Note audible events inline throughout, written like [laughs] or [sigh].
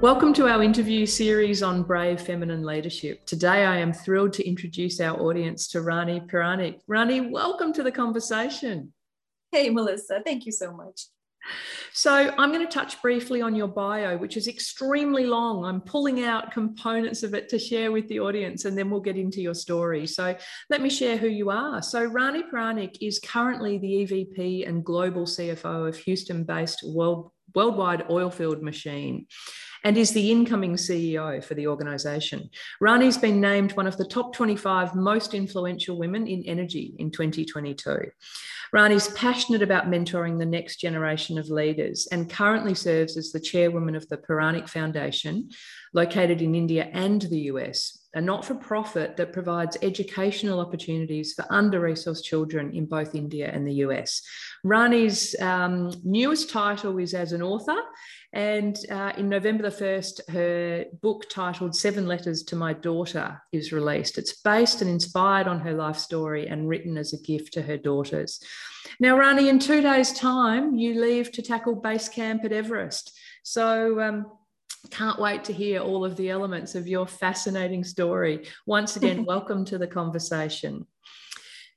Welcome to our interview series on brave feminine leadership. Today, I am thrilled to introduce our audience to Rani Puranik. Rani, welcome to the conversation. Hey, Melissa, thank you so much. So, I'm going to touch briefly on your bio, which is extremely long. I'm pulling out components of it to share with the audience, and then we'll get into your story. So, let me share who you are. So, Rani Puranik is currently the EVP and global CFO of Houston based World, Worldwide Oilfield Machine and is the incoming CEO for the organisation. Rani's been named one of the top 25 most influential women in energy in 2022. Rani's passionate about mentoring the next generation of leaders and currently serves as the chairwoman of the Puranik Foundation, located in India and the US, a not for profit that provides educational opportunities for under resourced children in both India and the US. Rani's um, newest title is as an author, and uh, in November the 1st, her book titled Seven Letters to My Daughter is released. It's based and inspired on her life story and written as a gift to her daughters. Now, Rani, in two days' time, you leave to tackle base camp at Everest. So, um, can't wait to hear all of the elements of your fascinating story. Once again, [laughs] welcome to the conversation.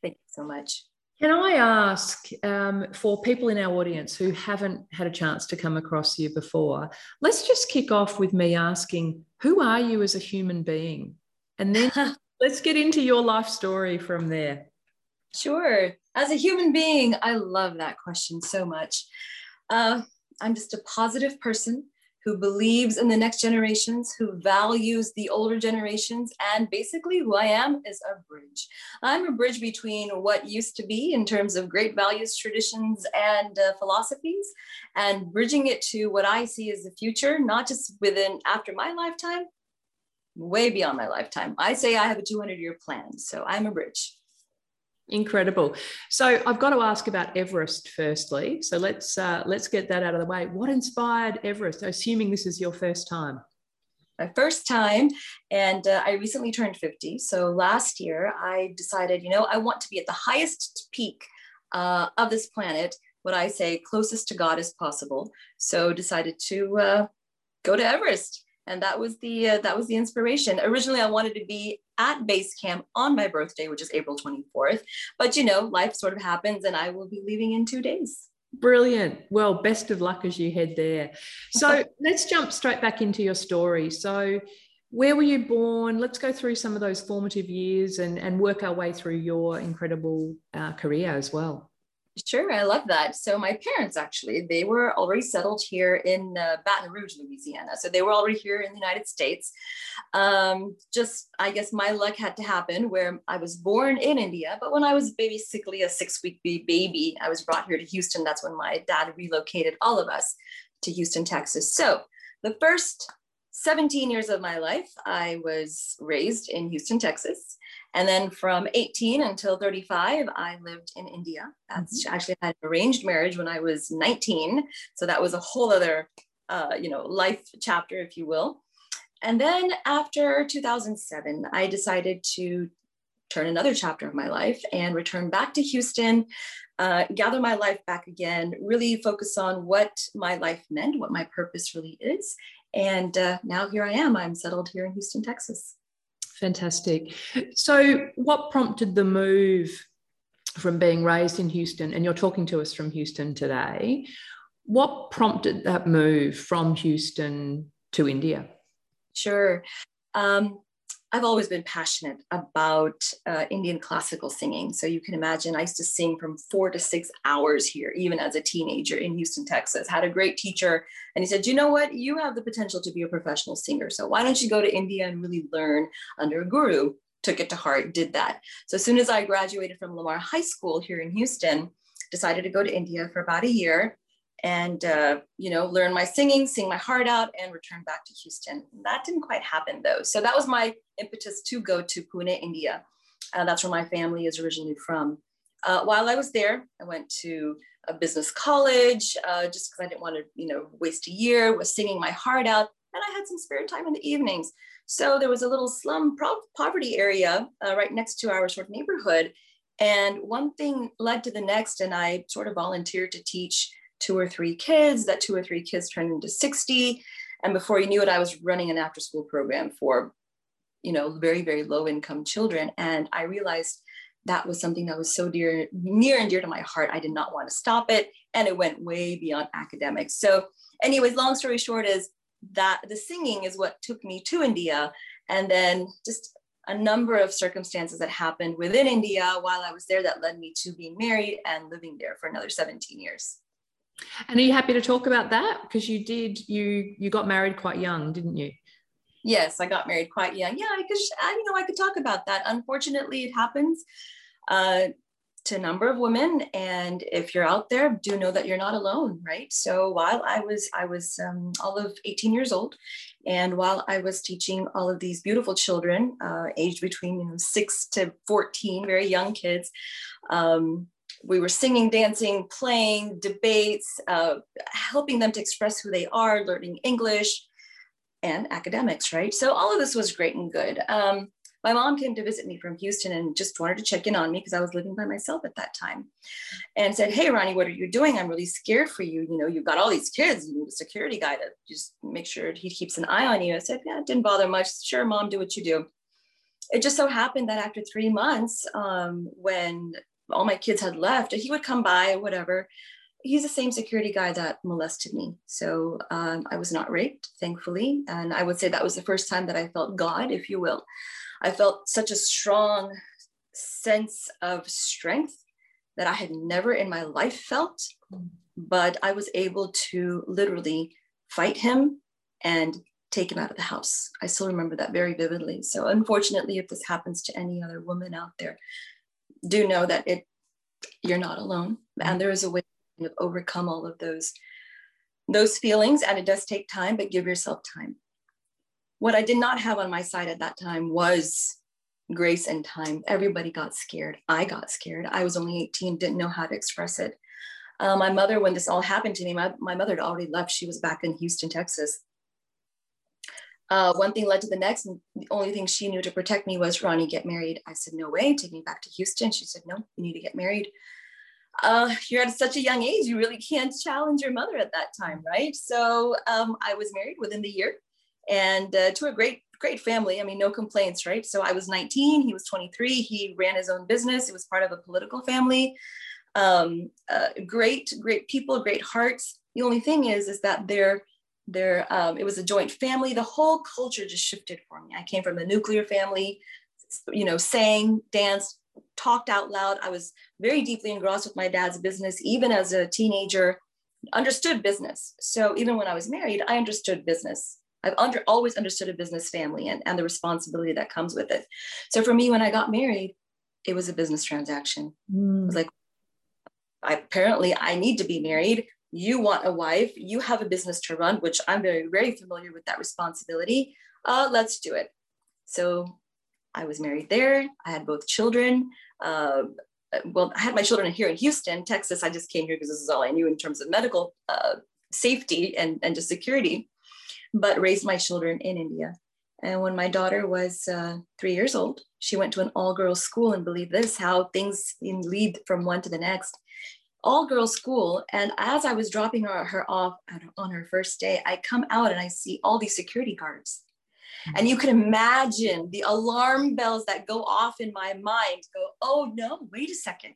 Thank you so much. Can I ask um, for people in our audience who haven't had a chance to come across you before, let's just kick off with me asking, who are you as a human being? And then [laughs] let's get into your life story from there. Sure. As a human being, I love that question so much. Uh, I'm just a positive person who believes in the next generations, who values the older generations. And basically, who I am is a bridge. I'm a bridge between what used to be in terms of great values, traditions, and uh, philosophies, and bridging it to what I see as the future, not just within after my lifetime, way beyond my lifetime. I say I have a 200 year plan. So I'm a bridge. Incredible. So I've got to ask about Everest firstly. So let's uh, let's get that out of the way. What inspired Everest? Assuming this is your first time. My first time, and uh, I recently turned 50. So last year, I decided, you know, I want to be at the highest peak uh, of this planet, what I say closest to God as possible. So decided to uh, go to Everest and that was the uh, that was the inspiration. Originally i wanted to be at base camp on my birthday which is april 24th but you know life sort of happens and i will be leaving in two days. Brilliant. Well best of luck as you head there. [laughs] So let's jump straight back into your story. So where were you born? Let's go through some of those formative years and, and work our way through your incredible uh, career as well Sure, I love that. So my parents actually, they were already settled here in uh, Baton Rouge, Louisiana. So they were already here in the United States. Um, just, I guess my luck had to happen where I was born in India, but when I was basically a six-week baby, I was brought here to Houston. That's when my dad relocated all of us to Houston, Texas. So the first 17 years of my life, I was raised in Houston, Texas. And then from 18 until 35, I lived in India. That's mm-hmm. actually I had an arranged marriage when I was 19. So that was a whole other, uh, you know, life chapter, if you will. And then after 2007, I decided to turn another chapter of my life and return back to Houston, uh, gather my life back again, really focus on what my life meant, what my purpose really is. And uh, now here I am. I'm settled here in Houston, Texas. Fantastic. So, what prompted the move from being raised in Houston, and you're talking to us from Houston today? What prompted that move from Houston to India? Sure. Um, I've always been passionate about uh, Indian classical singing. So you can imagine I used to sing from four to six hours here, even as a teenager in Houston, Texas. Had a great teacher, and he said, "You know what? You have the potential to be a professional singer. So why don't you go to India and really learn under a guru?" Took it to heart, did that. So as soon as I graduated from Lamar High School here in Houston, decided to go to India for about a year and uh, you know learn my singing sing my heart out and return back to houston. That didn't quite happen though. So that was my impetus to go to pune india. Uh, that's where my family is originally from. Uh, while i was there i went to a business college uh, just because i didn't want to you know waste a year was singing my heart out and i had some spare time in the evenings. So there was a little slum poverty area uh, right next to our sort of neighborhood and one thing led to the next and i sort of volunteered to teach two or three kids, that two or three kids turned into 60. And before you knew it, I was running an after school program for, you know, very, very low income children. And I realized that was something that was so dear, near and dear to my heart. I did not want to stop it. And it went way beyond academics. So, anyways, long story short is that the singing is what took me to India. And then just a number of circumstances that happened within India while I was there that led me to being married and living there for another 17 years. And are you happy to talk about that? Because you did, you you got married quite young, didn't you? Yes, I got married quite young. Yeah, because you know, I could talk about that. Unfortunately, it happens uh, to a number of women, and if you're out there, do know that you're not alone, right? So while I was, I was um, all of 18 years old, and while I was teaching all of these beautiful children, uh, aged between you know six to 14, very young kids. Um, we were singing, dancing, playing, debates, uh, helping them to express who they are, learning English and academics, right? So all of this was great and good. Um, my mom came to visit me from Houston and just wanted to check in on me because I was living by myself at that time and said, Hey, Rani, what are you doing? I'm really scared for you. You know, you've got all these kids, you need a security guy to just make sure he keeps an eye on you. I said, Yeah, it didn't bother much. Sure, mom, do what you do. It just so happened that after three months, um, when all my kids had left, he would come by whatever. He's the same security guy that molested me. So um, I was not raped, thankfully. And I would say that was the first time that I felt God, if you will. I felt such a strong sense of strength that I had never in my life felt. But I was able to literally fight him and take him out of the house. I still remember that very vividly. So, unfortunately, if this happens to any other woman out there, do know that it you're not alone. And there is a way to overcome all of those those feelings. And it does take time but give yourself time. What i did not have on my side at that time was grace and time. Everybody got scared. I got scared. I was only 18 didn't know how to express it. Uh, my mother when this all happened to me my, my mother had already left. She was back in houston texas uh, one thing led to the next. And the only thing she knew to protect me was Rani, get married. I said, no way, take me back to Houston. She said, no, you need to get married. Uh, you're at such a young age, you really can't challenge your mother at that time, right? So um, I was married within the year and uh, to a great, great family. I mean, no complaints, right? So I was 19, he was 23. He ran his own business. It was part of a political family. Um, uh, great, great people, great hearts. The only thing is, is that they're there um, it was a joint family. The whole culture just shifted for me. I came from a nuclear family you know sang danced talked out loud. I was very deeply engrossed with my dad's business even as a teenager understood business. So even when i was married i understood business. I've under, always understood a business family and, and the responsibility that comes with it. So for me when i got married it was a business transaction. Mm. it was like I, apparently i need to be married you want a wife, you have a business to run, which I'm very, very familiar with that responsibility. Uh, let's do it. So I was married there. I had both children. Uh, well, I had my children here in Houston, Texas. I just came here because this is all I knew in terms of medical uh, safety and, and just security, but raised my children in India. And when my daughter was uh, three years old, she went to an all girls school and believe this, how things lead from one to the next all girls school. And as I was dropping her, her off on her first day, I come out and I see all these security guards. Mm-hmm. And you can imagine the alarm bells that go off in my mind go, oh no, wait a second.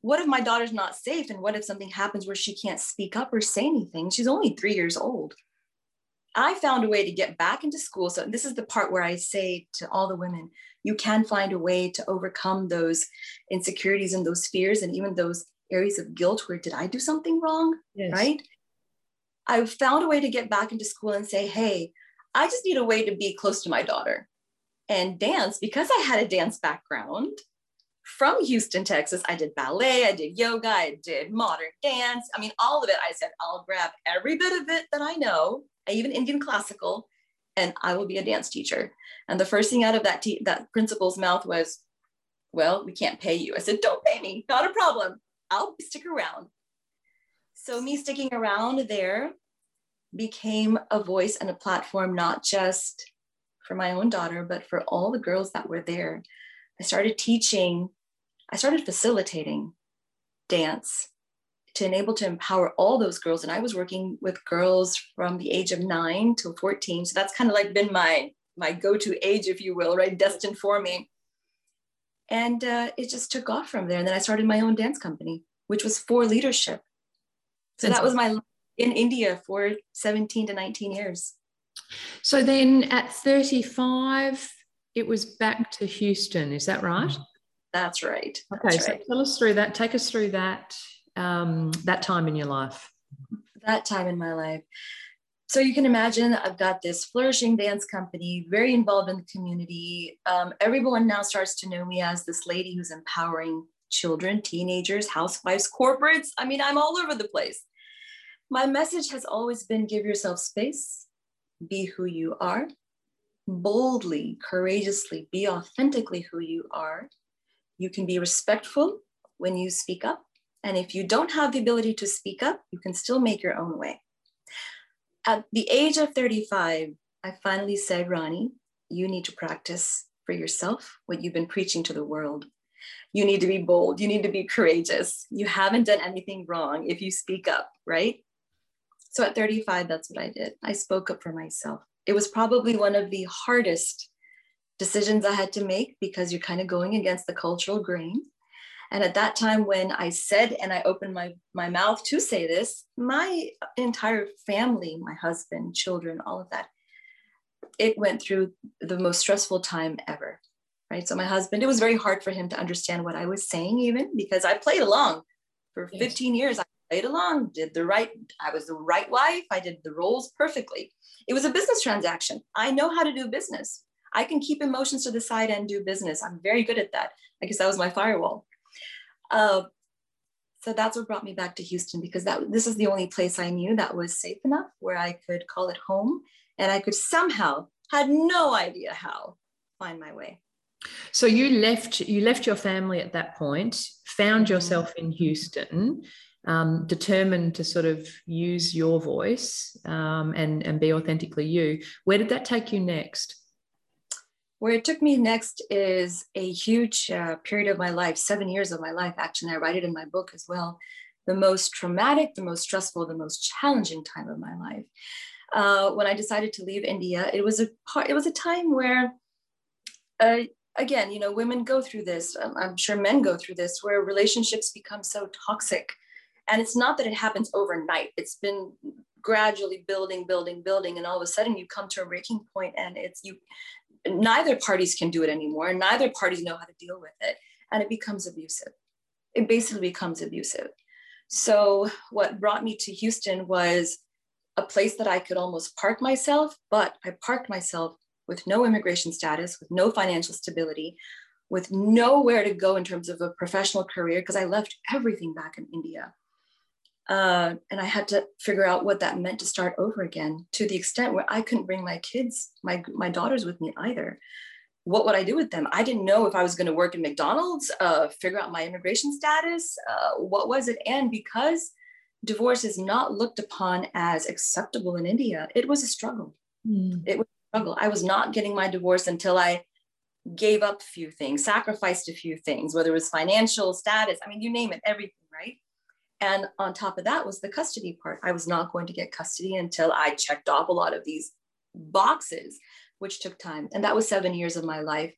What if my daughter's not safe? And what if something happens where she can't speak up or say anything? She's only three years old. I found a way to get back into school. So, this is the part where I say to all the women, you can find a way to overcome those insecurities and those fears and even those areas of guilt where did I do something wrong? Yes. Right? I found a way to get back into school and say, hey, I just need a way to be close to my daughter. And dance, because I had a dance background from Houston, Texas, I did ballet, I did yoga, I did modern dance. I mean, all of it. I said, I'll grab every bit of it that I know, even Indian classical, and I will be a dance teacher. And the first thing out of that, te- that principal's mouth was, well, we can't pay you. I said, don't pay me, not a problem. I'll stick around. So, me sticking around there became a voice and a platform, not just for my own daughter, but for all the girls that were there. I started teaching, I started facilitating dance to enable to empower all those girls. And I was working with girls from the age of nine till 14. So that's kind of like been my my go-to age, if you will, right? Destined for me. And uh, it just took off from there. And then I started my own dance company, which was for leadership. So that was my in India for 17 to 19 years. So then at 35, it was back to Houston. Is that right? That's right. Okay, That's so tell us through that. Take us through that um, that time in your life. That time in my life. So you can imagine I've got this flourishing dance company, very involved in the community. Um, everyone now starts to know me as this lady who's empowering children, teenagers, housewives, corporates. I mean, I'm all over the place. My message has always been give yourself space, be who you are, boldly, courageously, be authentically who you are. You can be respectful when you speak up. And if you don't have the ability to speak up, you can still make your own way. At the age of 35, I finally said, Rani, you need to practice for yourself what you've been preaching to the world. You need to be bold. You need to be courageous. You haven't done anything wrong if you speak up, right? So at 35, that's what I did. I spoke up for myself. It was probably one of the hardest decisions I had to make because you're kind of going against the cultural grain. And at that time, when I said and I opened my, my mouth to say this, my entire family, my husband, children, all of that, it went through the most stressful time ever. Right. So, my husband, it was very hard for him to understand what I was saying, even because I played along for 15 years. I played along, did the right, I was the right wife. I did the roles perfectly. It was a business transaction. I know how to do business. I can keep emotions to the side and do business. I'm very good at that. I guess that was my firewall. Uh, so that's what brought me back to Houston because that this is the only place I knew that was safe enough where I could call it home and I could somehow had no idea how find my way. So you left you left your family at that point, found Mm-hmm. yourself in Houston, um, determined to sort of use your voice um, and and be authentically you. Where did that take you next? Where it took me next is a huge uh, period of my life, seven years of my life. Actually, I write it in my book as well. The most traumatic, the most stressful, the most challenging time of my life. Uh, when I decided to leave India, it was a part. It was a time where, uh, again, you know, women go through this. I'm, I'm sure men go through this, where relationships become so toxic, and it's not that it happens overnight. It's been gradually building, building, building, and all of a sudden you come to a breaking point, and it's you neither parties can do it anymore. Neither parties know how to deal with it. And it becomes abusive. It basically becomes abusive. So, what brought me to Houston was a place that I could almost park myself, but I parked myself with no immigration status, with no financial stability, with nowhere to go in terms of a professional career, because I left everything back in India. Uh, and I had to figure out what that meant to start over again to the extent where I couldn't bring my kids, my, my daughters with me either. What would I do with them? I didn't know if I was going to work in McDonald's, uh, figure out my immigration status, uh, what was it? And because divorce is not looked upon as acceptable in India, it was a struggle. Mm. It was a struggle. I was not getting my divorce until I gave up a few things, sacrificed a few things, whether it was financial status, I mean, you name it, everything, right? And on top of that was the custody part. I was not going to get custody until I checked off a lot of these boxes, which took time. And that was seven years of my life.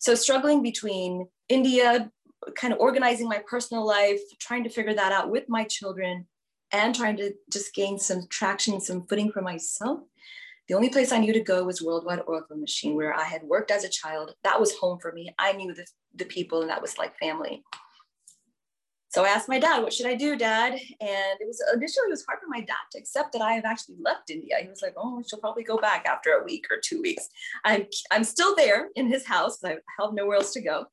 So struggling between India, kind of organizing my personal life, trying to figure that out with my children, and trying to just gain some traction, some footing for myself. The only place I knew to go was Worldwide Oilfield Machine, where I had worked as a child. That was home for me. I knew the, the people, and that was like family. So I asked my dad, what should I do, dad? And it was initially it was hard for my dad to accept that I have actually left India. He was like, oh, she'll probably go back after a week or two weeks. I'm I'm still there in his house. I have nowhere else to go.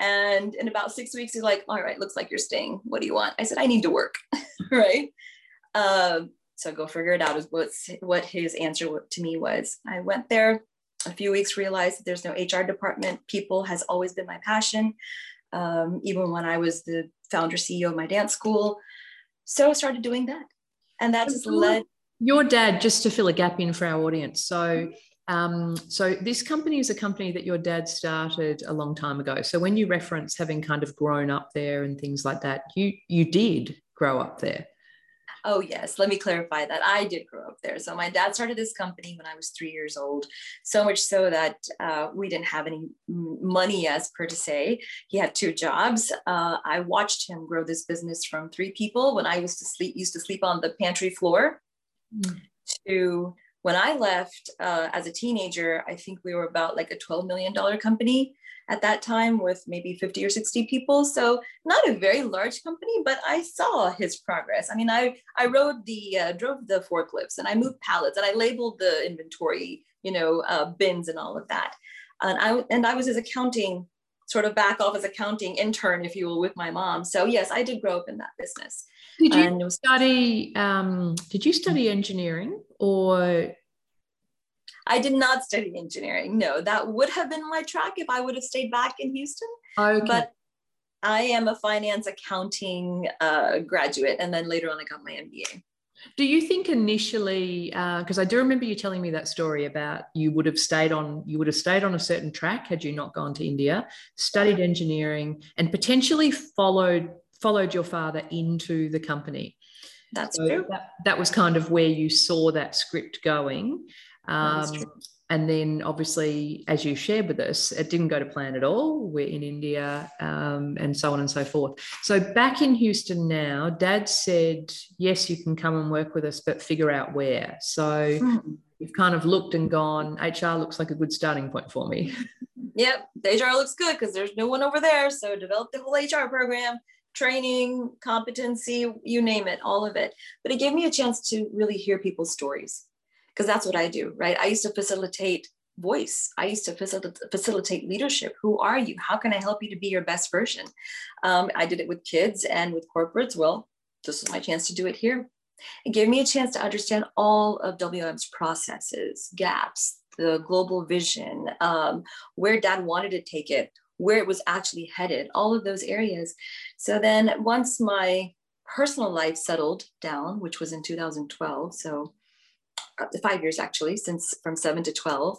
And in about six weeks, he's like, all right, looks like you're staying. What do you want? I said, I need to work, [laughs] right? Um, so go figure it out is what's what his answer to me was. I went there a few weeks, realized that there's no HR department. People has always been my passion. Um, even when I was the founder CEO of my dance school. So I started doing that. And that just led. Your dad, just to fill a gap in for our audience. So, um, so this company is a company that your dad started a long time ago. So when you reference having kind of grown up there and things like that, you you did grow up there? Oh, yes. Let me clarify that. I did grow up there. So, my dad started this company when I was three years old, so much so that uh, we didn't have any money, as per to say. He had two jobs. Uh, I watched him grow this business from three people when I used to sleep, used to sleep on the pantry floor mm. to when I left uh, as a teenager, I think we were about like a $12 million company at that time with maybe 50 or 60 people. So not a very large company, but I saw his progress. I mean, I, I rode the, uh, drove the forklifts and I moved pallets and I labeled the inventory, you know, uh, bins and all of that. And I, and I was his accounting sort of back office accounting intern, if you will, with my mom. So yes, I did grow up in that business. Did you was- study? Um, did you study engineering or I did not study engineering. No, that would have been my track if I would have stayed back in Houston. Okay. But I am a finance accounting uh, graduate, and then later on, I got my MBA. Do you think initially, because uh, I do remember you telling me that story about you would have stayed on, you would have stayed on a certain track had you not gone to India, studied engineering, and potentially followed followed your father into the company. That's so true. That, that was kind of where you saw that script going. Um, and then obviously, as you shared with us, it didn't go to plan at all. We're in India um, and so on and so forth. So back in Houston now, dad said, yes, you can come and work with us, but figure out where. So mm. you've kind of looked and gone, HR looks like a good starting point for me. [laughs] Yep, the HR looks good because there's no one over there. So develop the whole HR program, training, competency, you name it, all of it. But it gave me a chance to really hear people's stories because that's what I do, right? I used to facilitate voice. I used to facilitate, facilitate leadership. Who are you? How can I help you to be your best version? Um, I did it with kids and with corporates. Well, this was my chance to do it here. It gave me a chance to understand all of WM's processes, gaps, the global vision, um, where dad wanted to take it, where it was actually headed, all of those areas. So then once my personal life settled down, which was in 2012, so five years actually, since from seven to 12,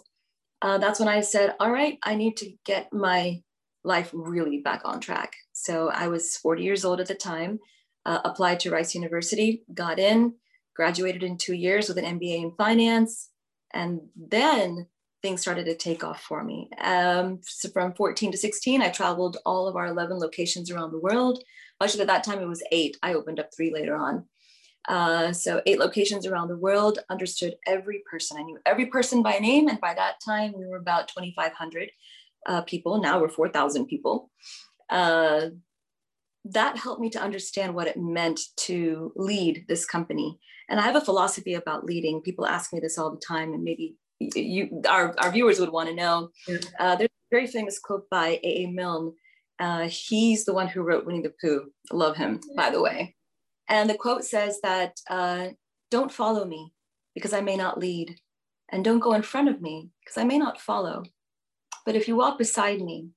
uh, that's when I said, all right, I need to get my life really back on track. So I was 40 years old at the time, uh, applied to Rice University, got in, graduated in two years with an MBA in finance. And then things started to take off for me. Um, so from 14 to 16, I traveled all of our 11 locations around the world. Actually, at that time, it was eight. I opened up three later on. Uh, so eight locations around the world, understood every person. I knew every person by name. And by that time, we were about 2,500 uh, people. Now we're 4,000 people. Uh, that helped me to understand what it meant to lead this company. And I have a philosophy about leading. People ask me this all the time, and maybe you, our, our viewers would want to know. Uh, there's a very famous quote by A.A. Milne. Uh, he's the one who wrote Winnie the Pooh. Love him, by the way. And the quote says that uh, don't follow me because I may not lead, and don't go in front of me because I may not follow. But if you walk beside me,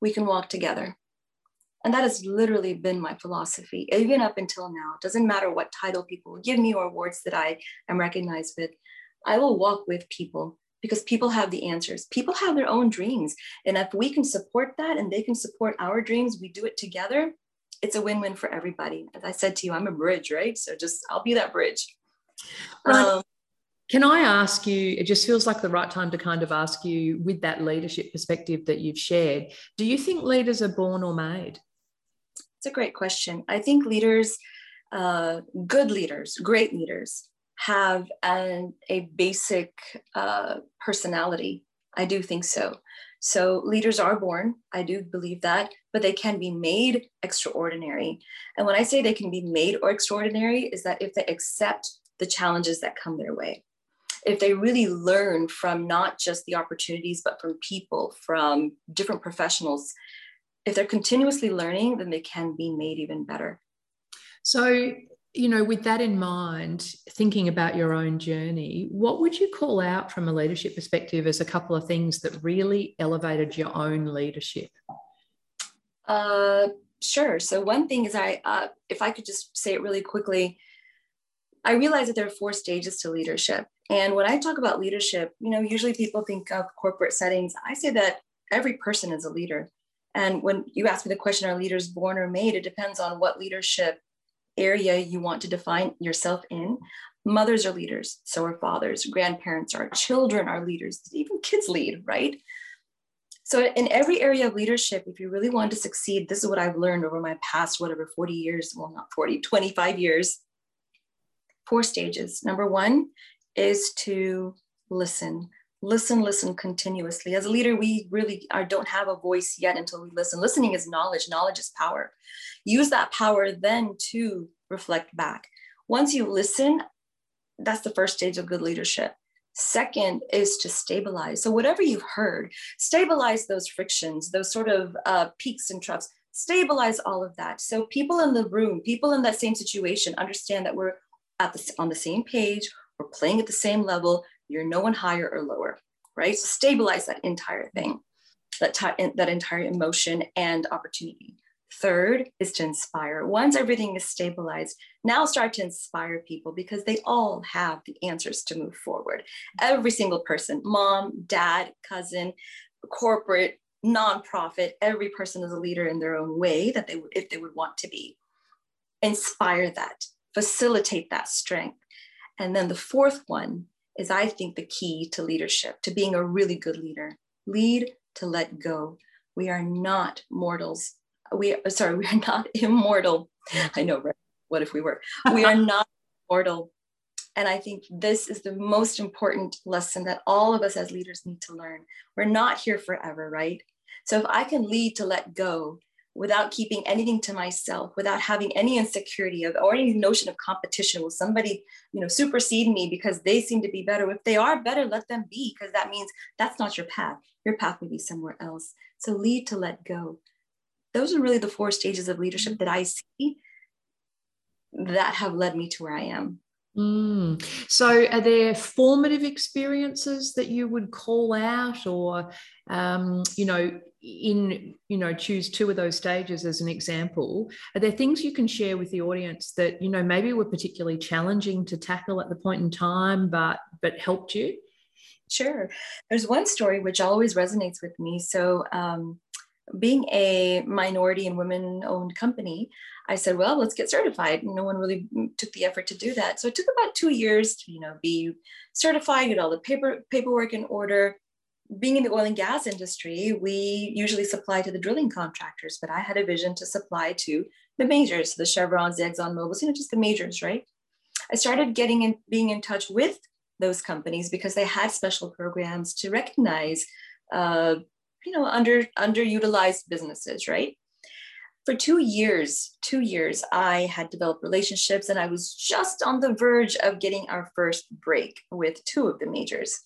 we can walk together. And that has literally been my philosophy, even up until now. It doesn't matter what title people give me or awards that I am recognized with. I will walk with people because people have the answers. People have their own dreams. And if we can support that and they can support our dreams, we do it together, it's a win-win for everybody. As I said to you, I'm a bridge, right? So just I'll be that bridge. Um, can I ask you? It just feels like the right time to kind of ask you, with that leadership perspective that you've shared, do you think leaders are born or made? It's a great question. I think leaders, uh, good leaders, great leaders, have an, a basic uh, personality. I do think so. So leaders are born, I do believe that, but they can be made extraordinary. And when I say they can be made or extraordinary, is that if they accept the challenges that come their way, if they really learn from not just the opportunities, but from people, from different professionals, if they're continuously learning, then they can be made even better. So you know, with that in mind, thinking about your own journey, what would you call out from a leadership perspective as a couple of things that really elevated your own leadership? Uh, sure. So one thing is, I, uh, if I could just say it really quickly, I realize that there are four stages to leadership. And when I talk about leadership, you know, usually people think of corporate settings. I say that every person is a leader. And when you ask me the question, are leaders born or made? It depends on what leadership area you want to define yourself in, mothers are leaders, so are fathers, grandparents are, children are leaders, even kids lead, right? So in every area of leadership, if you really want to succeed, this is what I've learned over my past, whatever, 40 years, well, not 40, 25 years, four stages. Number one is to listen listen listen continuously. As a leader we really are, don't have a voice yet until we listen. Listening is knowledge. Knowledge is power. Use that power then to reflect back. Once you listen that's the first stage of good leadership. Second is to stabilize. So whatever you've heard stabilize those frictions those sort of uh, peaks and troughs. Stabilize all of that. So people in the room people in that same situation understand that we're at the, on the same page. We're playing at the same level you're no one higher or lower, right? So stabilize that entire thing, that, t- that entire emotion and opportunity. Third is to inspire. Once everything is stabilized, now start to inspire people because they all have the answers to move forward. Every single person, mom, dad, cousin, corporate, nonprofit, every person is a leader in their own way that they would, if they would want to be. Inspire that, facilitate that strength. And then the fourth one is, I think, the key to leadership, to being a really good leader. Lead to let go. We are not mortals. We sorry, [laughs] we are not immortal. I know, right? What if we were? We are [laughs] not mortal. And I think this is the most important lesson that all of us as leaders need to learn. We're not here forever, right? So if I can lead to let go, without keeping anything to myself, without having any insecurity of or any notion of competition. Will somebody, you know, supersede me because they seem to be better? If they are better, let them be, because that means that's not your path. Your path may be somewhere else. So lead to let go. Those are really the four stages of leadership that I see that have led me to where I am. Mm. So, are there formative experiences that you would call out, or um, you know, in you know choose two of those stages as an example are there things you can share with the audience that you know maybe were particularly challenging to tackle at the point in time but but helped you? Sure. There's one story which always resonates with me. So um, being a minority and women owned company i said well let's get certified. And no one really took the effort to do that. So it took about two years to you know be certified get all the paper paperwork in order being in the oil and gas industry, we usually supply to the drilling contractors, but I had a vision to supply to the majors, the Chevrons, the Exxon Mobils, you know, just the majors, right? I started getting in, being in touch with those companies because they had special programs to recognize, uh, you know, under underutilized businesses, right? For two years, two years, I had developed relationships, and I was just on the verge of getting our first break with two of the majors.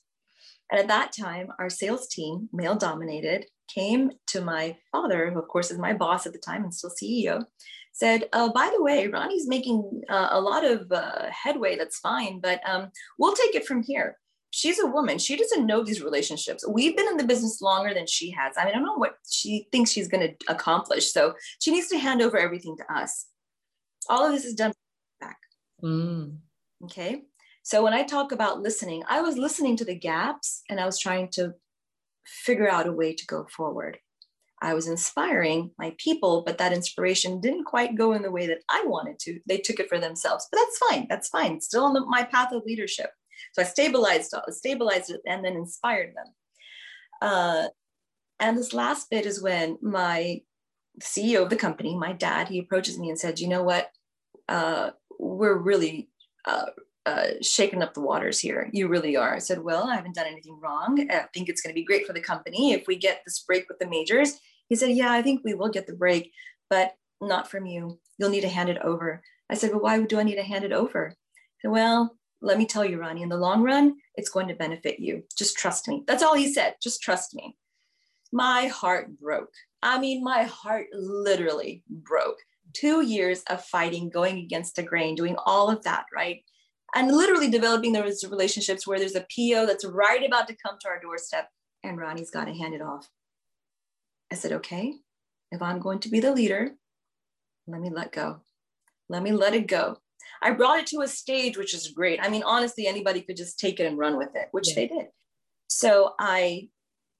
And at that time, our sales team, male dominated, came to my father, who of course is my boss at the time and still CEO, said, uh, by the way, Rani's making uh, a lot of uh, headway. That's fine, but um, we'll take it from here. She's a woman. She doesn't know these relationships. We've been in the business longer than she has. I mean, I don't know what she thinks she's going to accomplish. So she needs to hand over everything to us. All of this is done back. Mm. Okay. So when I talk about listening, I was listening to the gaps and I was trying to figure out a way to go forward. I was inspiring my people, but that inspiration didn't quite go in the way that I wanted to. They took it for themselves, but that's fine. That's fine. Still on the, my path of leadership. So I stabilized, stabilized it, and then inspired them. Uh, and this last bit is when my CEO of the company, my dad, he approaches me and said, "You know what? Uh, we're really uh, uh, shaking up the waters here. You really are. I said, Well, I haven't done anything wrong. I think it's going to be great for the company if we get this break with the majors. He said, Yeah, I think we will get the break, but not from you. You'll need to hand it over. I said, Well, why do I need to hand it over? He Said, well, let me tell you, Rani, in the long run, it's going to benefit you. Just trust me. That's all he said. Just trust me. My heart broke. I mean, my heart literally broke. Two years of fighting, going against the grain, doing all of that, right? And literally developing those relationships where there's a PO that's right about to come to our doorstep and Rani's got to hand it off. I said, okay, if I'm going to be the leader, let me let go. Let me let it go. I brought it to a stage, which is great. I mean, honestly, anybody could just take it and run with it, which yeah. they did. So I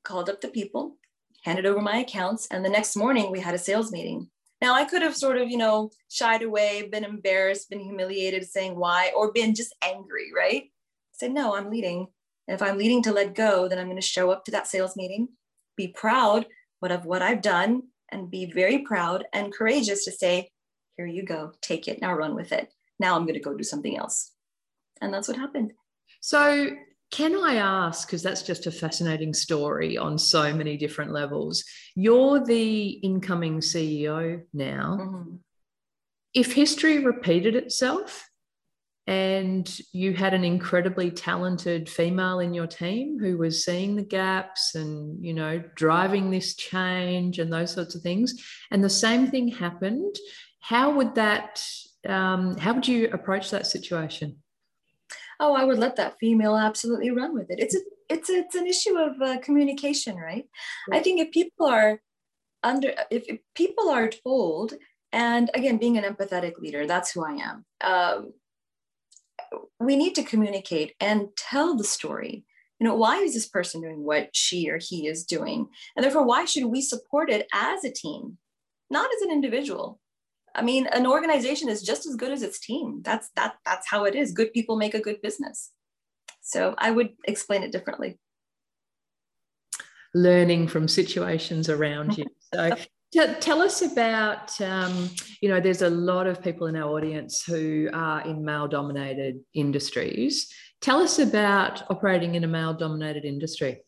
called up the people, handed over my accounts, and the next morning we had a sales meeting. Now, I could have sort of, you know, shied away, been embarrassed, been humiliated, saying why, or been just angry, right? I said, no, I'm leading. And if I'm leading to let go, then I'm going to show up to that sales meeting, be proud of what I've done, and be very proud and courageous to say, here you go, take it, now run with it. Now I'm going to go do something else. And that's what happened. So can I ask, because that's just a fascinating story on so many different levels, you're the incoming CEO now. Mm-hmm. If history repeated itself and you had an incredibly talented female in your team who was seeing the gaps and, you know, driving this change and those sorts of things, and the same thing happened, how would that, um, how would you approach that situation? Oh i would let that female absolutely run with it. It's a it's a, it's an issue of uh, communication right? I think if people are under if, if, people are told and again being an empathetic leader that's who i am um, we need to communicate and tell the story. You know why is this person doing what she or he is doing? And therefore why should we support it as a team? Not as an individual I mean, an organization is just as good as its team. That's that that's how it is. Good people make a good business. So I would explain it differently. Learning from situations around you. [laughs] So tell us about, um, you know, there's a lot of people in our audience who are in male dominated industries. Tell us about operating in a male dominated industry.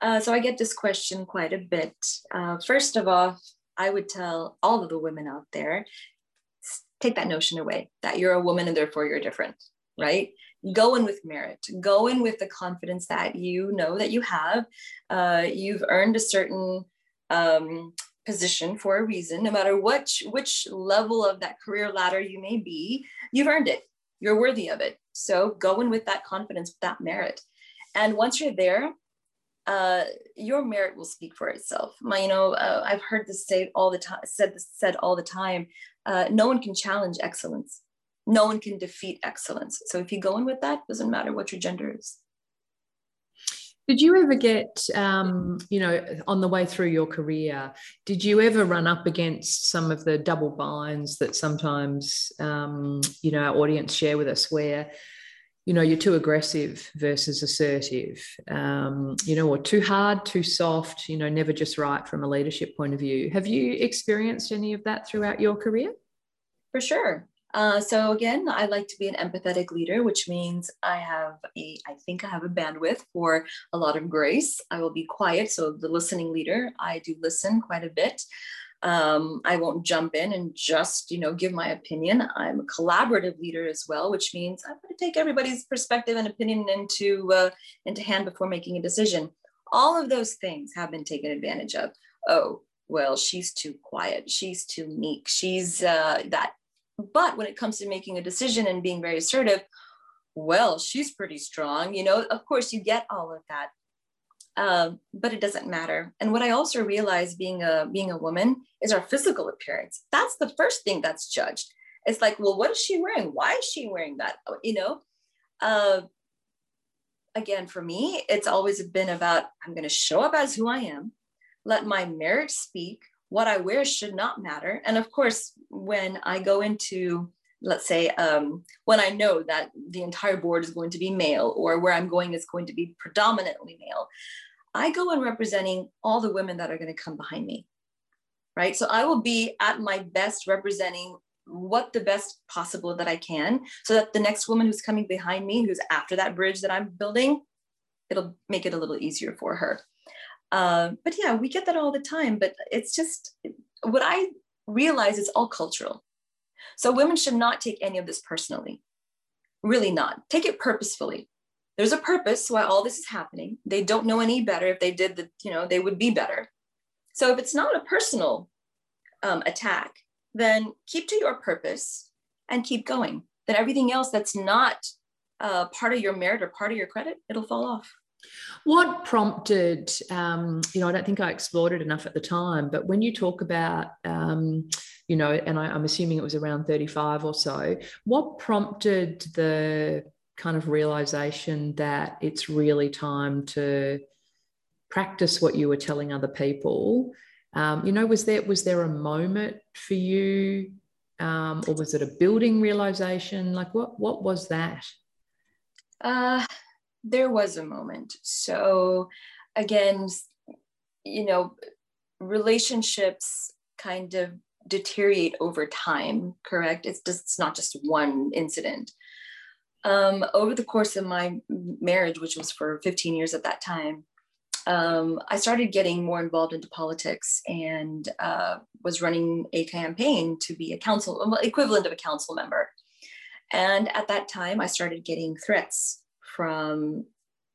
Uh, so I get this question quite a bit. Uh, first of all, I would tell all of the women out there take that notion away that you're a woman and therefore you're different, right? Go in with merit, go in with the confidence that you know that you have. Uh, you've earned a certain um, position for a reason, no matter which, which level of that career ladder you may be, you've earned it. You're worthy of it. So go in with that confidence, with that merit. And once you're there, uh, your merit will speak for itself. My, you know, uh, I've heard this say all the time, said this said all the time. Uh, no one can challenge excellence. No one can defeat excellence. So if you go in with that, doesn't matter what your gender is. Did you ever get, um, you know, on the way through your career, did you ever run up against some of the double binds that sometimes, um, you know, our audience share with us where you know you're too aggressive versus assertive. Um, you know or too hard too soft you know never just right from a leadership point of view. Have you experienced any of that throughout your career? For sure. Uh, so again i like to be an empathetic leader which means i have a i think i have a bandwidth for a lot of grace. I will be quiet so the listening leader i do listen quite a bit um, I won't jump in and just, you know, give my opinion. I'm a collaborative leader as well, which means I'm going to take everybody's perspective and opinion into uh, into hand before making a decision. All of those things have been taken advantage of. Oh, well, she's too quiet. She's too meek. She's uh, that. But when it comes to making a decision and being very assertive, well, she's pretty strong. You know, of course, you get all of that um, but it doesn't matter. And what I also realized being a being a woman is our physical appearance. That's the first thing that's judged. It's like, well, what is she wearing? Why is she wearing that? Oh, you know. Uh, again, for me, it's always been about I'm going to show up as who I am, let my merit speak. What I wear should not matter. And of course, when I go into let's say um, when I know that the entire board is going to be male or where I'm going is going to be predominantly male, I go in representing all the women that are going to come behind me. Right. So I will be at my best representing what the best possible that I can so that the next woman who's coming behind me, who's after that bridge that I'm building, it'll make it a little easier for her. Uh, but yeah, we get that all the time. But it's just what I realize is all cultural so women should not take any of this personally. Really not. Take it purposefully. There's a purpose why all this is happening. They don't know any better. If they did the, you know, they would be better. So if it's not a personal um, attack, then keep to your purpose and keep going. Then everything else that's not uh, part of your merit or part of your credit, it'll fall off. What prompted, um, you know, I don't think I explored it enough at the time, but when you talk about, um, you know, and I, I'm assuming it was around 35 or so, what prompted the kind of realization that it's really time to practice what you were telling other people Um, you know, was there was there a moment for you, um, or was it a building realization? Like, what what was that? Uh, there was a moment. So, again, you know, relationships kind of deteriorate over time. Correct? It's just it's not just one incident. Um, over the course of my marriage, which was for 15 years at that time, um, I started getting more involved into politics and uh, was running a campaign to be a council equivalent of a council member. And at that time, I started getting threats from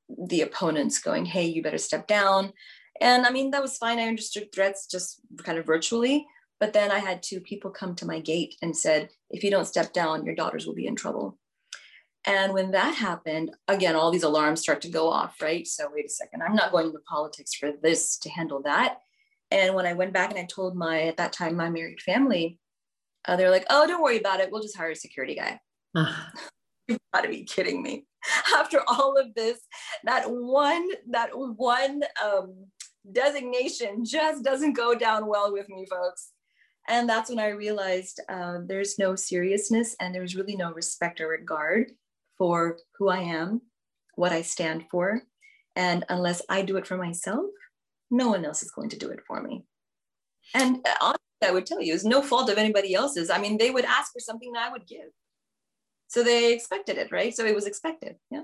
the opponents going, hey, you better step down. And I mean, that was fine. I understood threats just kind of virtually. But then I had two people come to my gate and said, if you don't step down, your daughters will be in trouble. And when that happened, again, all these alarms start to go off, right? So, wait a second, I'm not going into politics for this to handle that. And when I went back and I told my, at that time, my married family, uh, they're like, oh, don't worry about it. We'll just hire a security guy. [sighs] You've got to be kidding me. After all of this, that one, that one um, designation just doesn't go down well with me, folks. And that's when I realized uh, there's no seriousness and there's really no respect or regard for who I am, what I stand for. And unless I do it for myself, no one else is going to do it for me. And uh, honestly, I would tell you, it's no fault of anybody else's. I mean, they would ask for something that I would give. So they expected it, right? So it was expected. Yeah.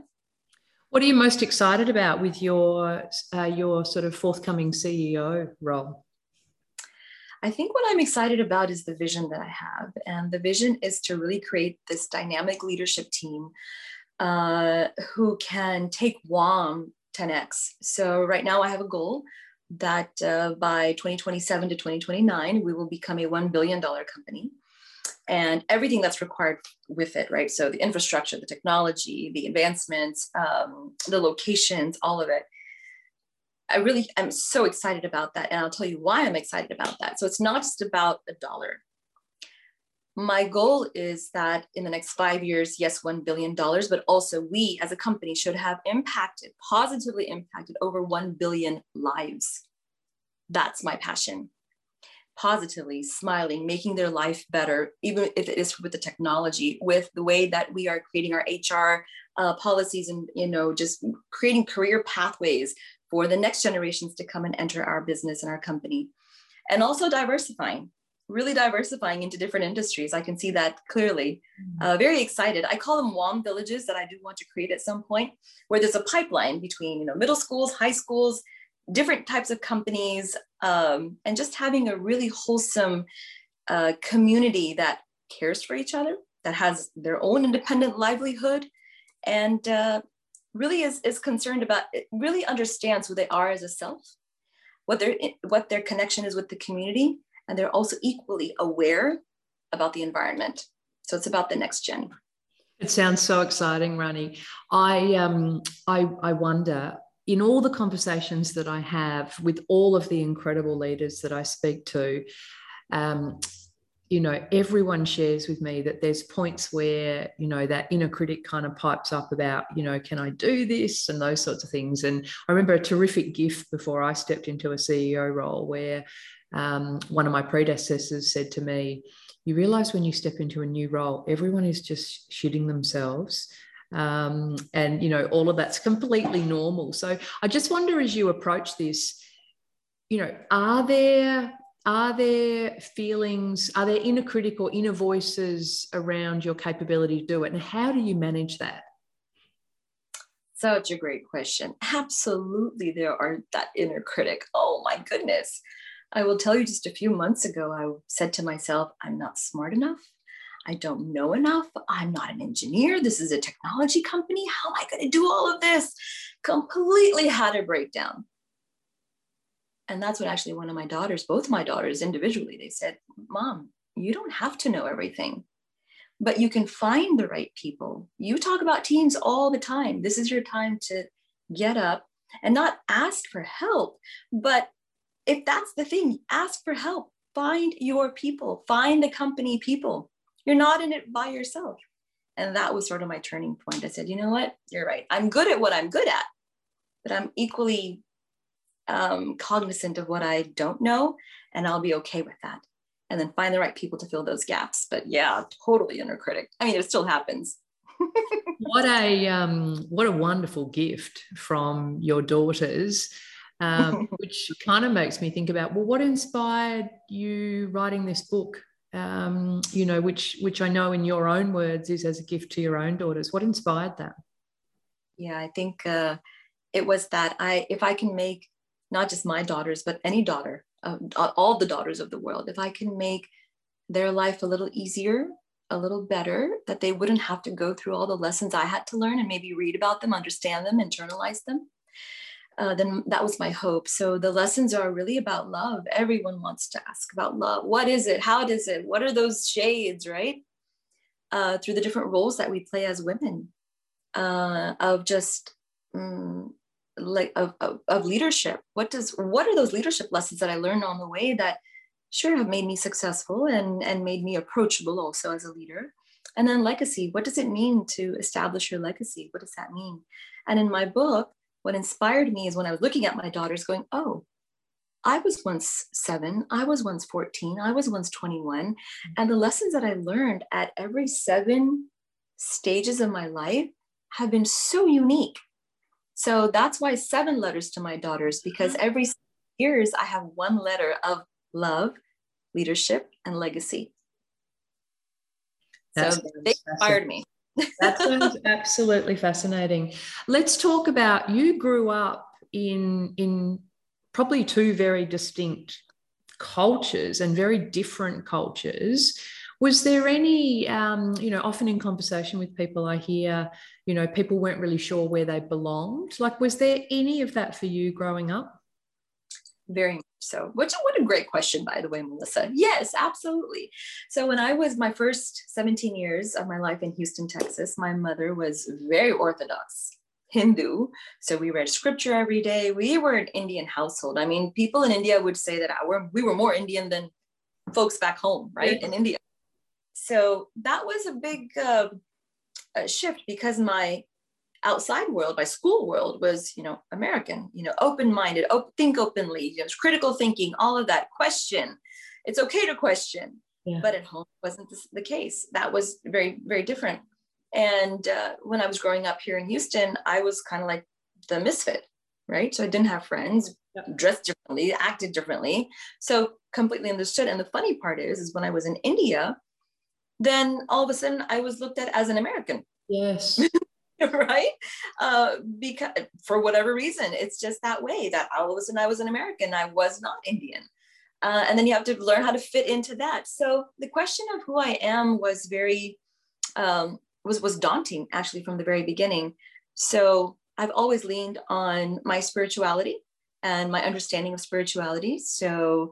What are you most excited about with your uh, your sort of forthcoming CEO role? I think what I'm excited about is the vision that I have. And the vision is to really create this dynamic leadership team uh, who can take WOM 10x. So, right now, I have a goal that uh, by 2027 to 2029, we will become a $1 billion company and everything that's required with it, right? So, the infrastructure, the technology, the advancements, um, the locations, all of it. I really am so excited about that. And I'll tell you why I'm excited about that. So it's not just about the dollar. My goal is that in the next five years, yes, $1 billion, but also we as a company should have impacted, positively impacted over 1 billion lives. That's my passion. Positively smiling, making their life better, even if it is with the technology, with the way that we are creating our HR uh, policies and you know just creating career pathways for the next generations to come and enter our business and our company. And also diversifying, really diversifying into different industries. I can see that clearly. Mm-hmm. Uh, very excited. I call them WOM villages that I do want to create at some point, where there's a pipeline between you know middle schools, high schools, different types of companies, um, and just having a really wholesome uh, community that cares for each other, that has their own independent livelihood, and uh, really is, is concerned about it really understands who they are as a self what their what their connection is with the community and they're also equally aware about the environment. So it's about the next gen. It sounds so exciting rani. I um i i wonder in all the conversations that i have with all of the incredible leaders that i speak to um, you know, everyone shares with me that there's points where, you know, that inner critic kind of pipes up about, you know, can I do this and those sorts of things. And I remember a terrific gift before I stepped into a CEO role where um, one of my predecessors said to me, you realize when you step into a new role, everyone is just shitting themselves. Um, and, you know, all of that's completely normal. So I just wonder as you approach this, you know, are there are there feelings, are there inner critic or inner voices around your capability to do it? And how do you manage that? Such a great question. Absolutely, there are that inner critic. Oh my goodness. I will tell you just a few months ago, I said to myself, I'm not smart enough. I don't know enough. I'm not an engineer. This is a technology company. How am I going to do all of this? Completely had a breakdown and that's what actually one of my daughters both my daughters individually they said mom you don't have to know everything but you can find the right people. You talk about teams all the time. This is your time to get up and not ask for help but if that's the thing ask for help. Find your people. Find the company people. You're not in it by yourself. And that was sort of my turning point. I said you know what? You're right. I'm good at what i'm good at but i'm equally um, cognizant of what I don't know, and I'll be okay with that. And then find the right people to fill those gaps. But yeah, totally inner critic. I mean, it still happens. [laughs] what a um, what a wonderful gift from your daughters, um, [laughs] which kind of makes me think about well, what inspired you writing this book? Um, you know, which which I know in your own words is as a gift to your own daughters. What inspired that? Yeah, I think uh, it was that I if I can make not just my daughters, but any daughter, uh, all the daughters of the world, if I can make their life a little easier, a little better, that they wouldn't have to go through all the lessons I had to learn and maybe read about them, understand them, internalize them, uh, then that was my hope. So the lessons are really about love. Everyone wants to ask about love. What is it? How does it? What are those shades, right? Uh, through the different roles that we play as women, uh, of just um, like of, of, of leadership? What does what are those leadership lessons that i learned on the way that sure have made me successful and and made me approachable also as a leader? And then legacy what does it mean to establish your legacy? What does that mean? And in my book what inspired me is when i was looking at my daughters going oh i was once seven i was once 14 i was once 21 mm-hmm. and the lessons that i learned at every seven stages of my life have been so unique so that's why seven letters to my daughters, because mm-hmm. every years I have one letter of love, leadership, and legacy. That's so they inspired me. [laughs] that sounds absolutely fascinating. Let's talk about you grew up in in probably two very distinct cultures and very different cultures was there any, um, you know, often in conversation with people, I hear, you know, people weren't really sure where they belonged. Like, was there any of that for you growing up? Very much so. Which what a great question, by the way, Melissa. Yes, absolutely. So when I was my first 17 years of my life in Houston, Texas, my mother was very orthodox. Hindu. So we read scripture every day. We were an Indian household. I mean, people in India would say that our, we were more Indian than folks back home, right? Yeah. In India so that was a big uh, shift because my outside world, my school world was, you know, American, you know, open-minded, op- think openly, you know, critical thinking, all of that. Question. It's okay to question, yeah. but at home wasn't the case. That was very, very different. And uh, when I was growing up here in Houston, I was kind of like the misfit, right? So I didn't have friends, dressed differently, acted differently. So completely understood. And the funny part is, is when I was in India, then all of a sudden I was looked at as an American. [laughs] Yes. right? Uh, because for whatever reason, it's just that way that all of a sudden I was an American. I was not Indian. Uh, and then you have to learn how to fit into that. So the question of who I am was very um, was was daunting actually from the very beginning. So I've always leaned on my spirituality and my understanding of spirituality. So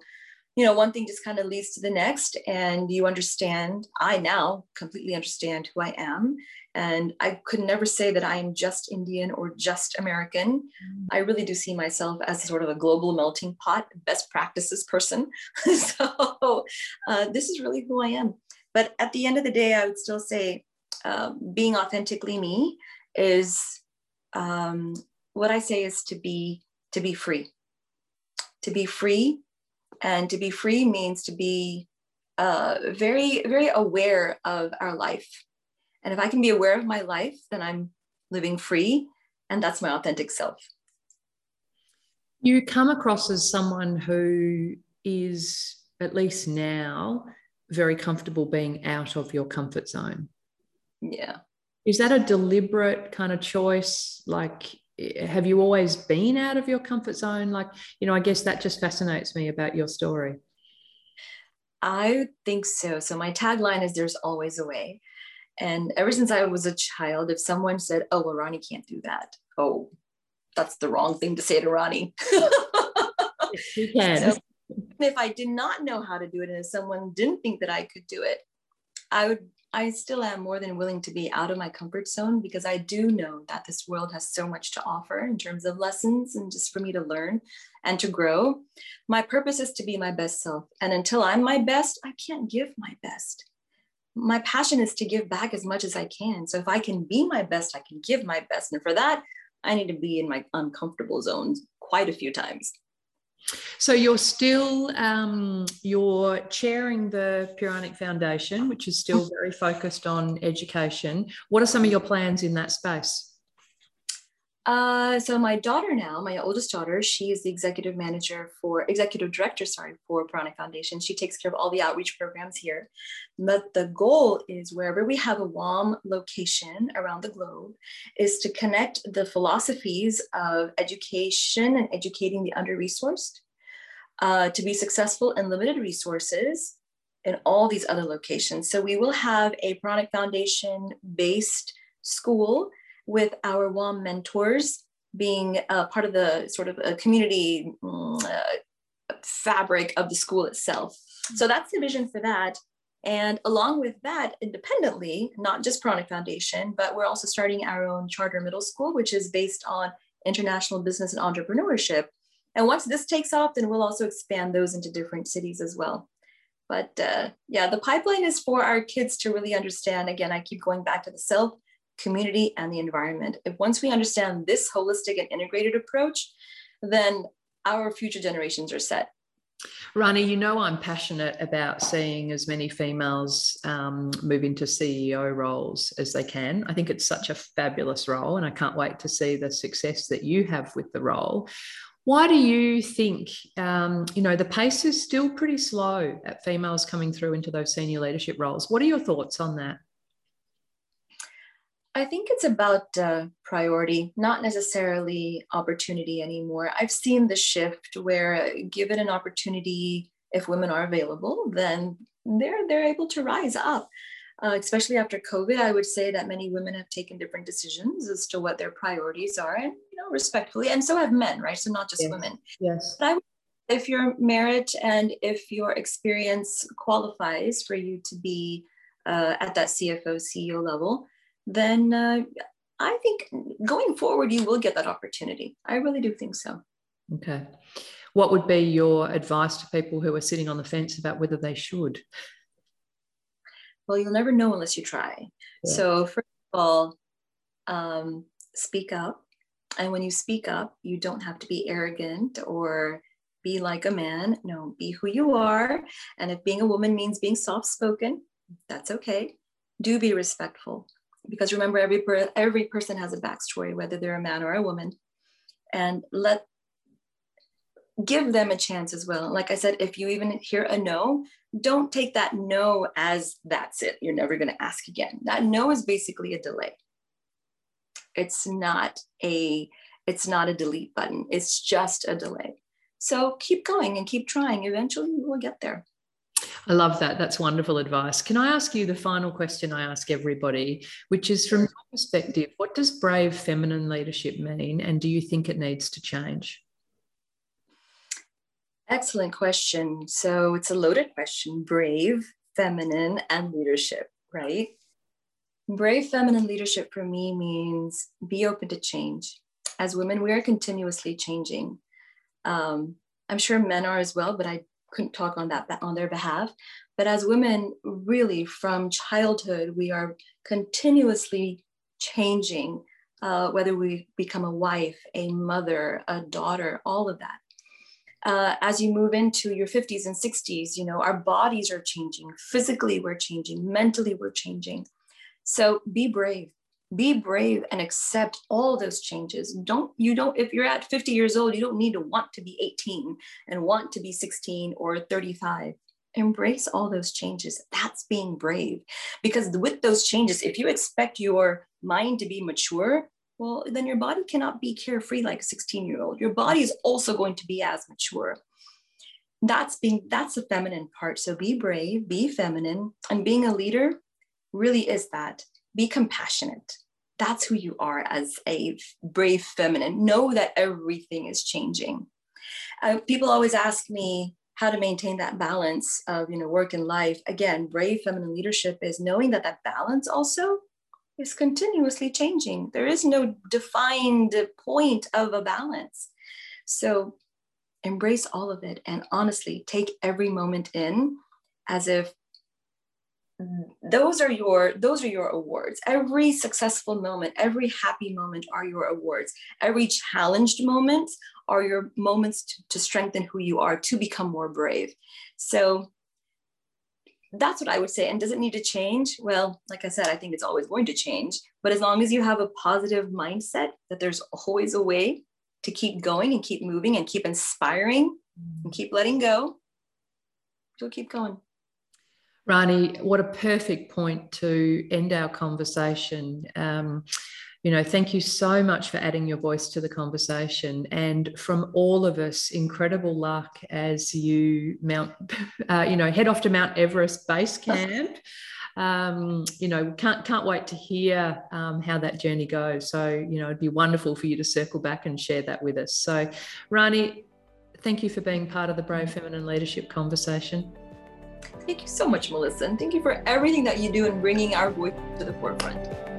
you know, one thing just kind of leads to the next, and you understand. I now completely understand who I am. And I could never say that I am just Indian or just American. Mm. I really do see myself as sort of a global melting pot, best practices person. [laughs] so uh, this is really who I am. But at the end of the day, I would still say uh, being authentically me is um, what I say is to be to be free. To be free and to be free means to be uh, very, very aware of our life. And if I can be aware of my life, then I'm living free. And that's my authentic self. You come across as someone who is, at least now, very comfortable being out of your comfort zone. Yeah. Is that a deliberate kind of choice? Like, have you always been out of your comfort zone? Like you know i guess that just fascinates me about your story. I think so. So my tagline is there's always a way. And ever since i was a child if someone said oh well Rani can't do that oh that's the wrong thing to say to Rani. [laughs] You can. So if i did not know how to do it and if someone didn't think that i could do it i would I still am more than willing to be out of my comfort zone because I do know that this world has so much to offer in terms of lessons and just for me to learn and to grow. My purpose is to be my best self. And until I'm my best, I can't give my best. My passion is to give back as much as I can. So if I can be my best, I can give my best. And for that, I need to be in my uncomfortable zones quite a few times. So you're still um, you're chairing the Puranik Foundation, which is still very focused on education. What are some of your plans in that space? Uh, so my daughter now, my oldest daughter, she is the executive manager for executive director, sorry, for Puranik Foundation. She takes care of all the outreach programs here. But the goal is wherever we have a WOM location around the globe, is to connect the philosophies of education and educating the under-resourced uh, to be successful in limited resources in all these other locations. So we will have a Puranik Foundation based school with our WOM mentors being uh, part of the sort of a community mm, uh, fabric of the school itself. So that's the vision for that. And along with that, independently, not just Puranik Foundation, but we're also starting our own charter middle school, which is based on international business and entrepreneurship. And once this takes off, then we'll also expand those into different cities as well. But uh, yeah, the pipeline is for our kids to really understand. Again, I keep going back to the self community, and the environment. If once we understand this holistic and integrated approach, then our future generations are set. Rani, you know I'm passionate about seeing as many females um, move into CEO roles as they can. I think it's such a fabulous role, and I can't wait to see the success that you have with the role. Why do you think, um, you know, the pace is still pretty slow at females coming through into those senior leadership roles? What are your thoughts on that? I think it's about uh, priority, not necessarily opportunity anymore. I've seen the shift where, given an opportunity, if women are available, then they're they're able to rise up. Uh, especially after COVID, I would say that many women have taken different decisions as to what their priorities are, and you know, respectfully, and so have men, right? So not just yes. women. Yes. But I would, if your merit and if your experience qualifies for you to be uh, at that CFO CEO level, then uh, I think going forward, you will get that opportunity. I really do think so. Okay. What would be your advice to people who are sitting on the fence about whether they should? Well, you'll never know unless you try. Yeah. So, first of all, um, speak up. And when you speak up, you don't have to be arrogant or be like a man. No, be who you are. And if being a woman means being soft spoken, that's okay. Do be respectful because remember every per, every person has a backstory whether they're a man or a woman. And let give them a chance as well. Like i said if you even hear a no don't take that no as that's it. You're never going to ask again. That no is basically a delay. It's not a it's not a delete button. It's just a delay. So keep going and keep trying. Eventually you will get there I love that. That's wonderful advice. Can I ask you the final question I ask everybody, which is from your perspective, what does brave feminine leadership mean? And do you think it needs to change? Excellent question. So it's a loaded question brave, feminine, and leadership, right? Brave feminine leadership for me means be open to change. As women, we are continuously changing. Um, I'm sure men are as well, but I couldn't talk on that on their behalf. But as women really from childhood we are continuously changing uh, whether we become a wife a mother a daughter all of that. Uh, as you move into your 50s and 60s you know our bodies are changing. Physically we're changing. Mentally we're changing. So be brave be brave and accept all those changes. Don't you don't if you're at 50 years old you don't need to want to be 18 and want to be 16 or 35 embrace all those changes. That's being brave. Because with those changes if you expect your mind to be mature well then your body cannot be carefree like a 16 year old your body is also going to be as mature. That's being that's the feminine part. So be brave be feminine and being a leader really is that. Be compassionate that's who you are as a brave feminine. Know that everything is changing. Uh, people always ask me how to maintain that balance of you know work and life. Again, brave feminine leadership is knowing that that balance also is continuously changing. There is no defined point of a balance. So embrace all of it and honestly take every moment in as if Mm-hmm. those are your those are your awards every successful moment every happy moment are your awards every challenged moment are your moments to, to strengthen who you are, to become more brave. So that's what I would say. And does it need to change? Well, like I said, I think it's always going to change. But as long as you have a positive mindset that there's always a way to keep going and keep moving and keep inspiring and mm-hmm. keep letting go, you'll keep going. Rani, what a perfect point to end our conversation. Um, you know, thank you so much for adding your voice to the conversation. And from all of us, incredible luck as you mount, [laughs] uh, you know, head off to Mount Everest base [laughs] camp. Um, you know, can't can't wait to hear um, how that journey goes. So, you know, it'd be wonderful for you to circle back and share that with us. So, Rani, thank you for being part of the Brave Feminine Leadership conversation. Thank you so much, Melissa, and thank you for everything that you do in bringing our voice to the forefront.